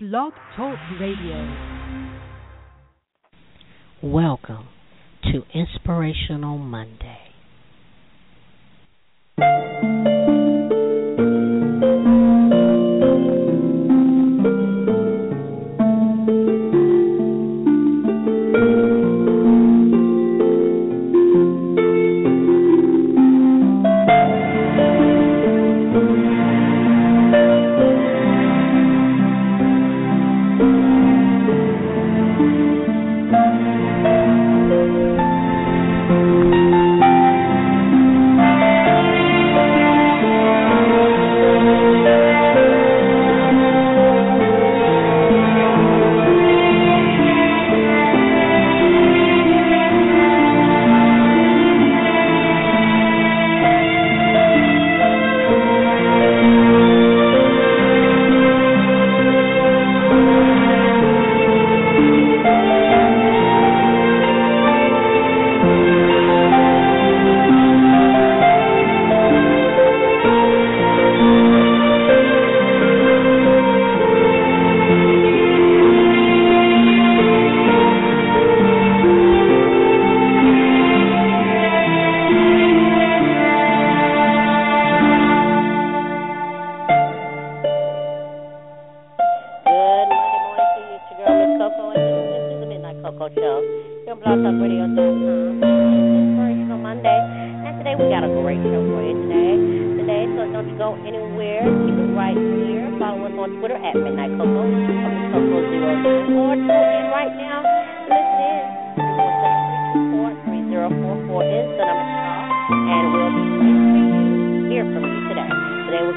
Blog Talk Radio. Welcome to Inspirational Monday.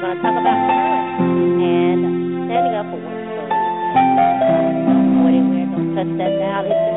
we're going to talk about courage and standing up for what you believe. don't touch that dial.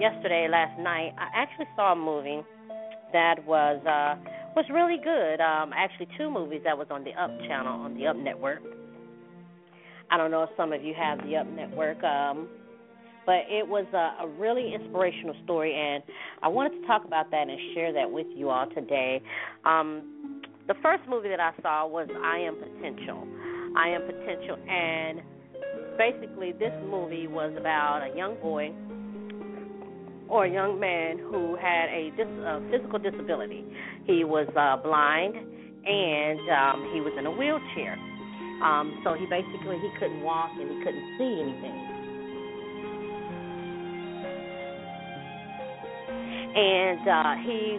Yesterday, last night, I actually saw a movie that was uh, was really good. Um, actually, two movies that was on the Up channel on the Up network. I don't know if some of you have the Up network, um, but it was a, a really inspirational story, and I wanted to talk about that and share that with you all today. Um, the first movie that I saw was I Am Potential. I Am Potential, and basically this movie was about a young boy or a young man who had a dis- uh, physical disability. He was uh, blind and um, he was in a wheelchair. Um, so he basically he couldn't walk and he couldn't see anything. And uh, he,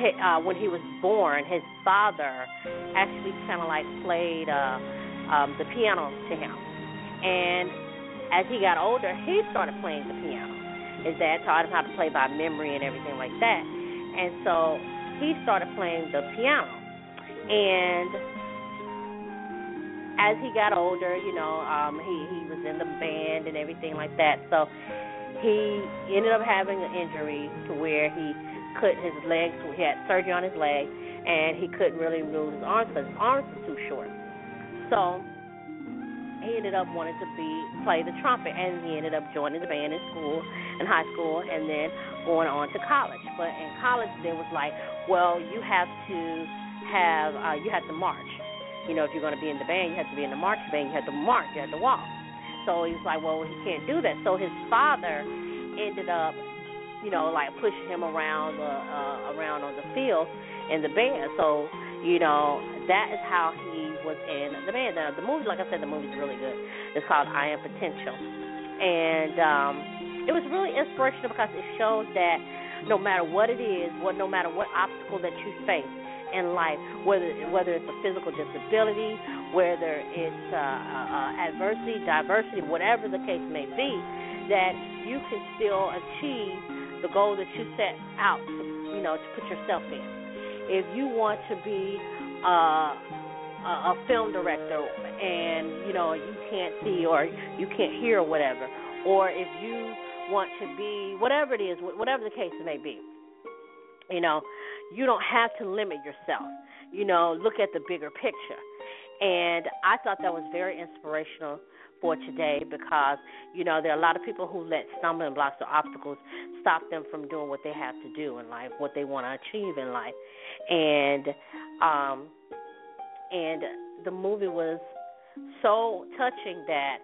he uh, when he was born, his father actually kind of like played uh, um, the piano to him. And as he got older, he started playing the piano. His dad taught him how to play by memory and everything like that. And so he started playing the piano. And as he got older, you know, um, he he was in the band and everything like that. So he ended up having an injury to where he couldn't his legs. He had surgery on his leg, and he couldn't really move his arms because his arms were too short. So he ended up wanting to be play the trumpet, and he ended up joining the band in school, in high school, and then going on to college. But in college, there was like, well, you have to have uh, you have to march you know, if you're going to be in the band, you have to be in the marching band. You have to march. You have to walk. So he's like, well, he can't do that. So his father ended up, you know, like pushing him around the uh, around on the field in the band. So you know, that is how he was in the band. Now, the movie, like I said, the movie's really good. It's called I Am Potential, and um, it was really inspirational because it shows that no matter what it is, what no matter what obstacle that you face in life, whether whether it's a physical disability, whether it's uh, uh, adversity, diversity, whatever the case may be, that you can still achieve the goal that you set out, to, you know, to put yourself in. If you want to be uh, a, a film director and you know you can't see or you can't hear or whatever, or if you want to be whatever it is, whatever the case may be, you know, you don't have to limit yourself. You know, look at the bigger picture. And I thought that was very inspirational for today because, you know, there are a lot of people who let stumbling blocks or obstacles stop them from doing what they have to do in life, what they want to achieve in life. And um and the movie was so touching that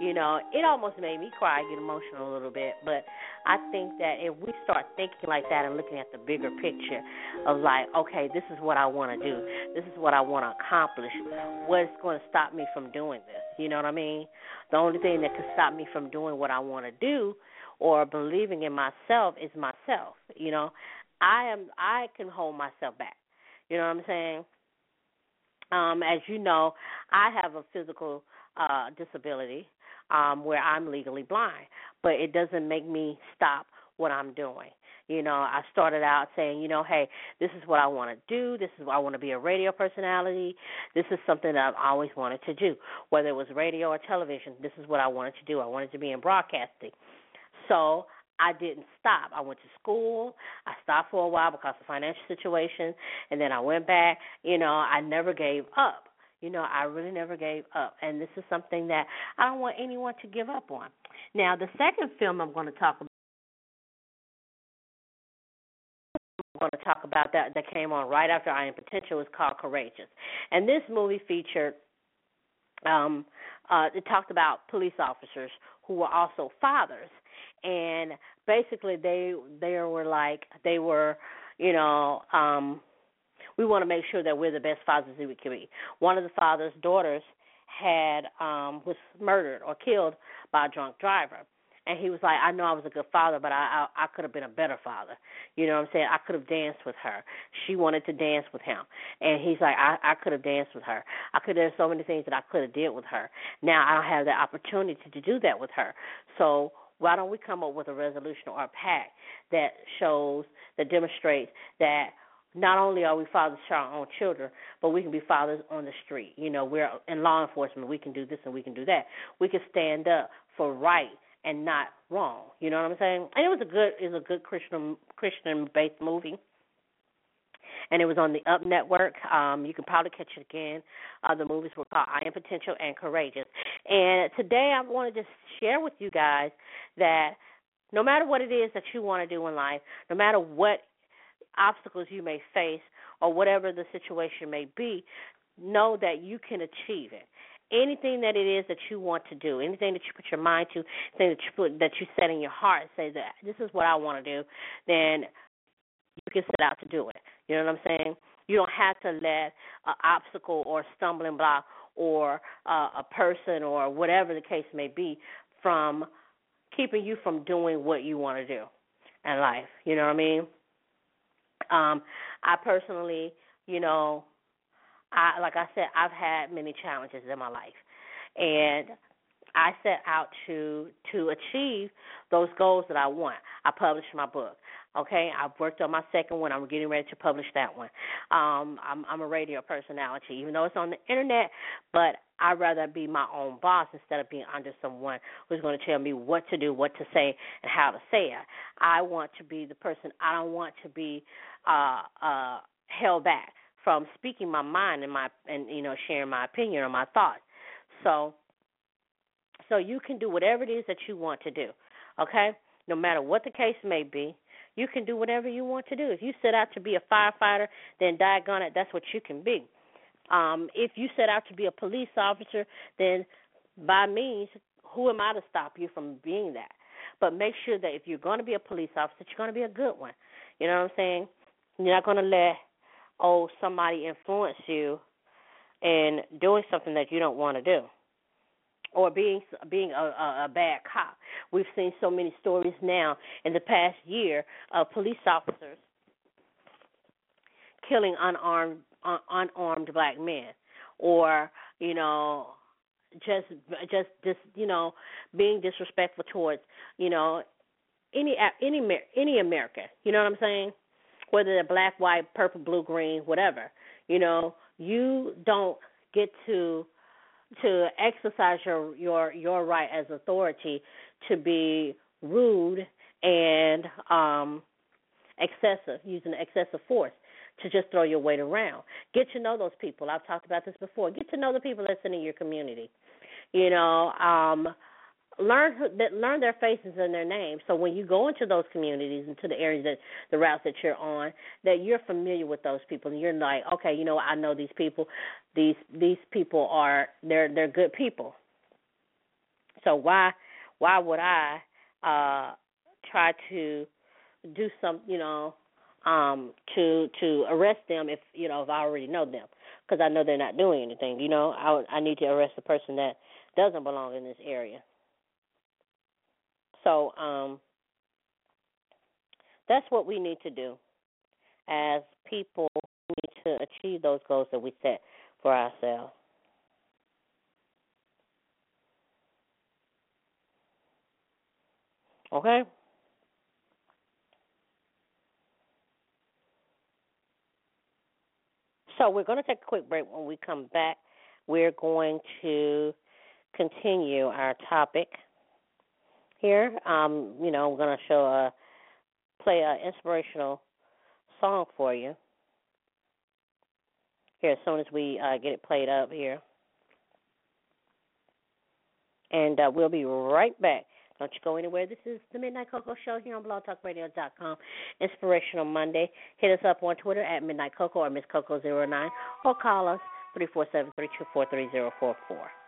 you know, it almost made me cry, get emotional a little bit. But I think that if we start thinking like that and looking at the bigger picture of like, okay, this is what I want to do, this is what I want to accomplish, what's going to stop me from doing this? You know what I mean? The only thing that can stop me from doing what I want to do or believing in myself is myself. You know, I am I can hold myself back. You know what I'm saying? Um, as you know, I have a physical uh disability um, where I'm legally blind, but it doesn't make me stop what I'm doing. You know, I started out saying, you know, hey, this is what I want to do. This is what I want to be a radio personality. This is something that I've always wanted to do, whether it was radio or television. This is what I wanted to do. I wanted to be in broadcasting. So I didn't stop. I went to school. I stopped for a while because of financial situation, and then I went back. You know, I never gave up. You know, I really never gave up. And this is something that I don't want anyone to give up on. Now, the second film I'm going to talk about. I'm going to talk about that that came on right after I Am Potential is called Courageous, and this movie featured um, uh, it talked about police officers who were also fathers, and basically they they were like they were you know um we want to make sure that we're the best fathers that we can be. One of the father's daughters had um was murdered or killed by a drunk driver. And he was like, I know I was a good father, but I I, I could have been a better father. You know what I'm saying? I could have danced with her. She wanted to dance with him, and he's like, I I could have danced with her. I could. There's so many things that I could have did with her. Now I don't have the opportunity to do that with her. So why don't we come up with a resolution or a pact that shows that demonstrates that not only are we fathers to our own children, but we can be fathers on the street. You know, we're in law enforcement. We can do this and we can do that. We can stand up for right and not wrong. You know what I'm saying? And it was a good, it was a good Christian Christian based movie. And it was on the Up Network. Um, you can probably catch it again. Uh, the movies were called I Am Potential and Courageous. And today I want to just share with you guys that no matter what it is that you want to do in life, no matter what obstacles you may face or whatever the situation may be, know that you can achieve it. Anything that it is that you want to do, anything that you put your mind to, anything that you put that you set in your heart, say that this is what I want to do, then you can set out to do it. You know what I'm saying? You don't have to let an obstacle or stumbling block or uh, a person or whatever the case may be from keeping you from doing what you want to do in life. You know what I mean? Um, I personally, you know, I like I said, I've had many challenges in my life, and I set out to to achieve those goals that I want. I published my book. Okay, I've worked on my second one. I'm getting ready to publish that one. Um, I'm, I'm a radio personality, even though it's on the internet, but I'd rather be my own boss instead of being under someone who's going to tell me what to do, what to say, and how to say it. I want to be the person. I don't want to be uh, uh, held back from speaking my mind and my and you know sharing my opinion or my thoughts. So, so you can do whatever it is that you want to do. Okay, no matter what the case may be you can do whatever you want to do. If you set out to be a firefighter, then daggone it, that's what you can be. Um, if you set out to be a police officer, then by means, who am I to stop you from being that? But make sure that if you're going to be a police officer, you're going to be a good one. You know what I'm saying? You're not going to let oh somebody influence you in doing something that you don't want to do or being being a, a, a bad cop. We've seen so many stories now in the past year of police officers killing unarmed un, unarmed black men, or you know just just just you know being disrespectful towards you know any any any American. You know what I'm saying? Whether they're black, white, purple, blue, green, whatever. You know, you don't get to to exercise your your your right as authority to be rude and um excessive using excessive force to just throw your weight around. Get to know those people. I've talked about this before. Get to know the people that's in your community. You know um learn that learn their faces and their names. So when you go into those communities into the areas that the routes that you're on that you're familiar with those people and you're like okay you know i know these people. These these people are they're they're good people. So why why would i uh try to do some you know um to to arrest them if you know if i already know them? Because i know they're not doing anything you know? I i need to arrest the person that doesn't belong in this area so um, that's what we need to do as people need to achieve those goals that we set for ourselves. Okay? So we're going to take a quick break. When we come back, we're going to continue our topic here. Um, you know, I'm to show a play an inspirational song for you here as soon as we uh, get it played up here. And uh, we'll be right back. Don't you go anywhere. This is the Midnight Coco Show here on blogtalkradio.com. Inspirational Monday. Hit us up on Twitter at Midnight Coco or Miss Coco09 or call us 347 324 3044.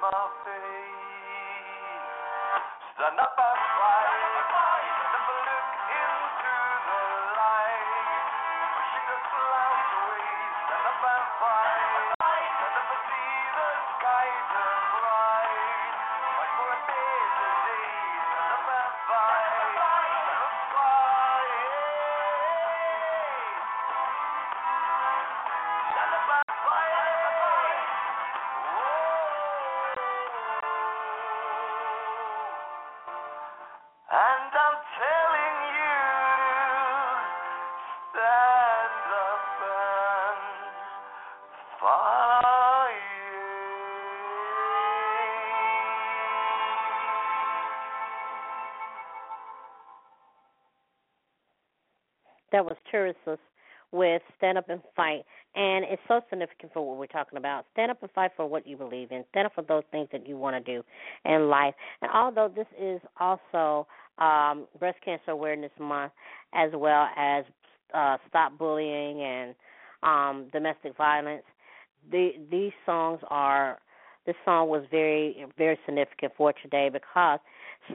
Face. Stand Teresa with Stand Up and Fight. And it's so significant for what we're talking about. Stand up and fight for what you believe in. Stand up for those things that you want to do in life. And although this is also um, Breast Cancer Awareness Month, as well as uh, Stop Bullying and um, Domestic Violence, the, these songs are. This song was very, very significant for today because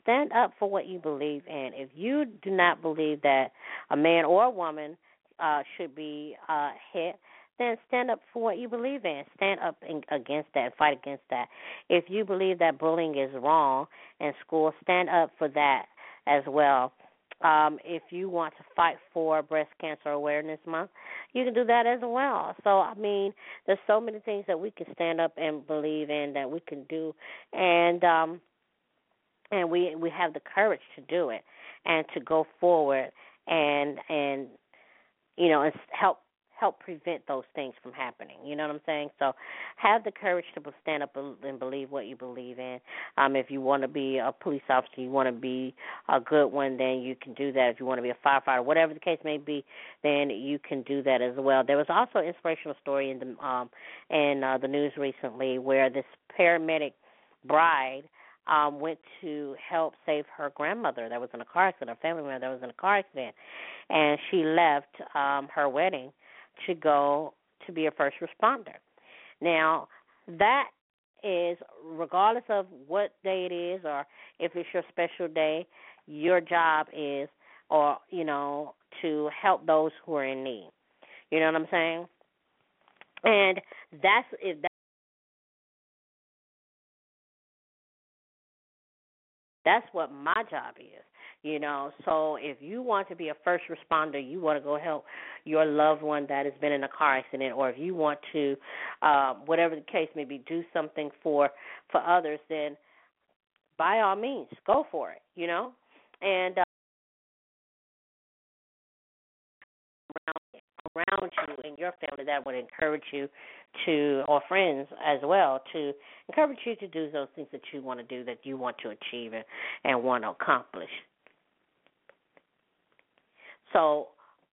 stand up for what you believe in. If you do not believe that a man or a woman uh, should be uh, hit, then stand up for what you believe in. Stand up in, against that, and fight against that. If you believe that bullying is wrong in school, stand up for that as well. Um, if you want to fight for Breast Cancer Awareness Month, you can do that as well. So, I mean, there's so many things that we can stand up and believe in that we can do. And um, and we we have the courage to do it and to go forward and and you know and help help prevent those things from happening. You know what I'm saying? So have the courage to stand up and believe what you believe in. Um, if you want to be a police officer, you want to be a good one, then you can do that. If you want to be a firefighter, whatever the case may be, then you can do that as well. There was also an inspirational story in the um in uh, the news recently where this paramedic bride um went to help save her grandmother that was in a car accident, her family member that was in a car accident, and she left um her wedding to go to be a first responder. Now, that is regardless of what day it is or if it's your special day, your job is or you know to help those who are in need. You know what I'm saying? And that's that's what my job is you know? So if you want to be a first responder you want to go help your loved one that has been in a car accident or if you want to uh whatever the case may be do something for for others then by all means go for it you know? And around you and your family that would encourage you to or friends as well to encourage you to do those things that you want to do that you want to achieve and, and want to accomplish so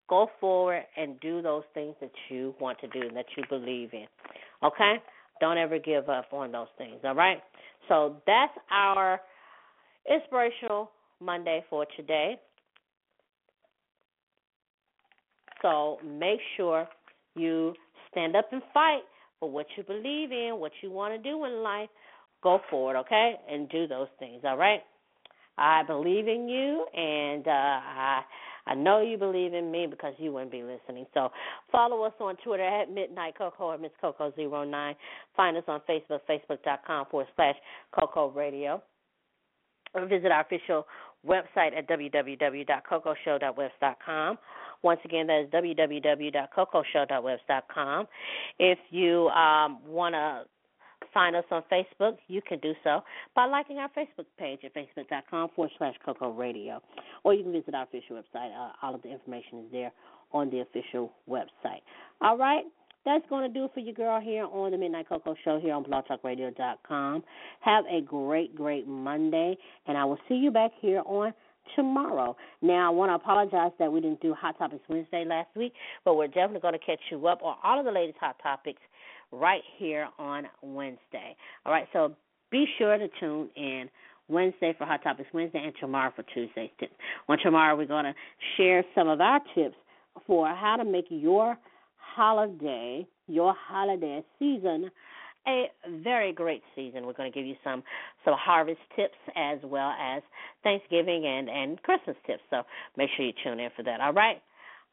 go forward and do those things that you want to do and that you believe in. Okay? Don't ever give up on those things. All right? So that's our inspirational Monday for today. So make sure you stand up and fight for what you believe in, what you want to do in life. Go forward, okay? And do those things, all right? I believe in you and uh I I know you believe in me because you wouldn't be listening. So follow us on Twitter at Midnight Coco or Miss Coco09. Find us on Facebook, facebook.com forward slash Coco Radio. Or visit our official website at www.cocoshow.webs.com. Once again, that is www.cocoshow.webs.com. If you um, want to find us on Facebook, you can do so by liking our Facebook page at facebook.com forward slash Coco Radio. Or you can visit our official website. Uh, all of the information is there on the official website. All right? That's going to do it for you, girl, here on the Midnight Coco Show here on blogtalkradio.com. Have a great, great Monday, and I will see you back here on tomorrow. Now, I want to apologize that we didn't do Hot Topics Wednesday last week, but we're definitely going to catch you up on all of the latest hot topics right here on Wednesday. All right, so be sure to tune in Wednesday for Hot Topics Wednesday and tomorrow for Tuesday's tips. On tomorrow, we're going to share some of our tips for how to make your holiday, your holiday season, a very great season. We're going to give you some some harvest tips as well as Thanksgiving and and Christmas tips. So make sure you tune in for that. All right.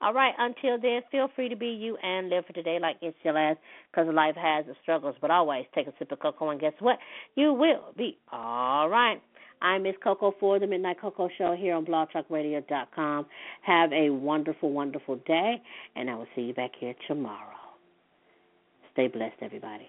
All right, until then, feel free to be you and live for today like it's your last because life has its struggles. But always take a sip of cocoa, and guess what? You will be all right. I'm Miss Coco for the Midnight Coco Show here on blogtalkradio.com. Have a wonderful, wonderful day, and I will see you back here tomorrow. Stay blessed, everybody.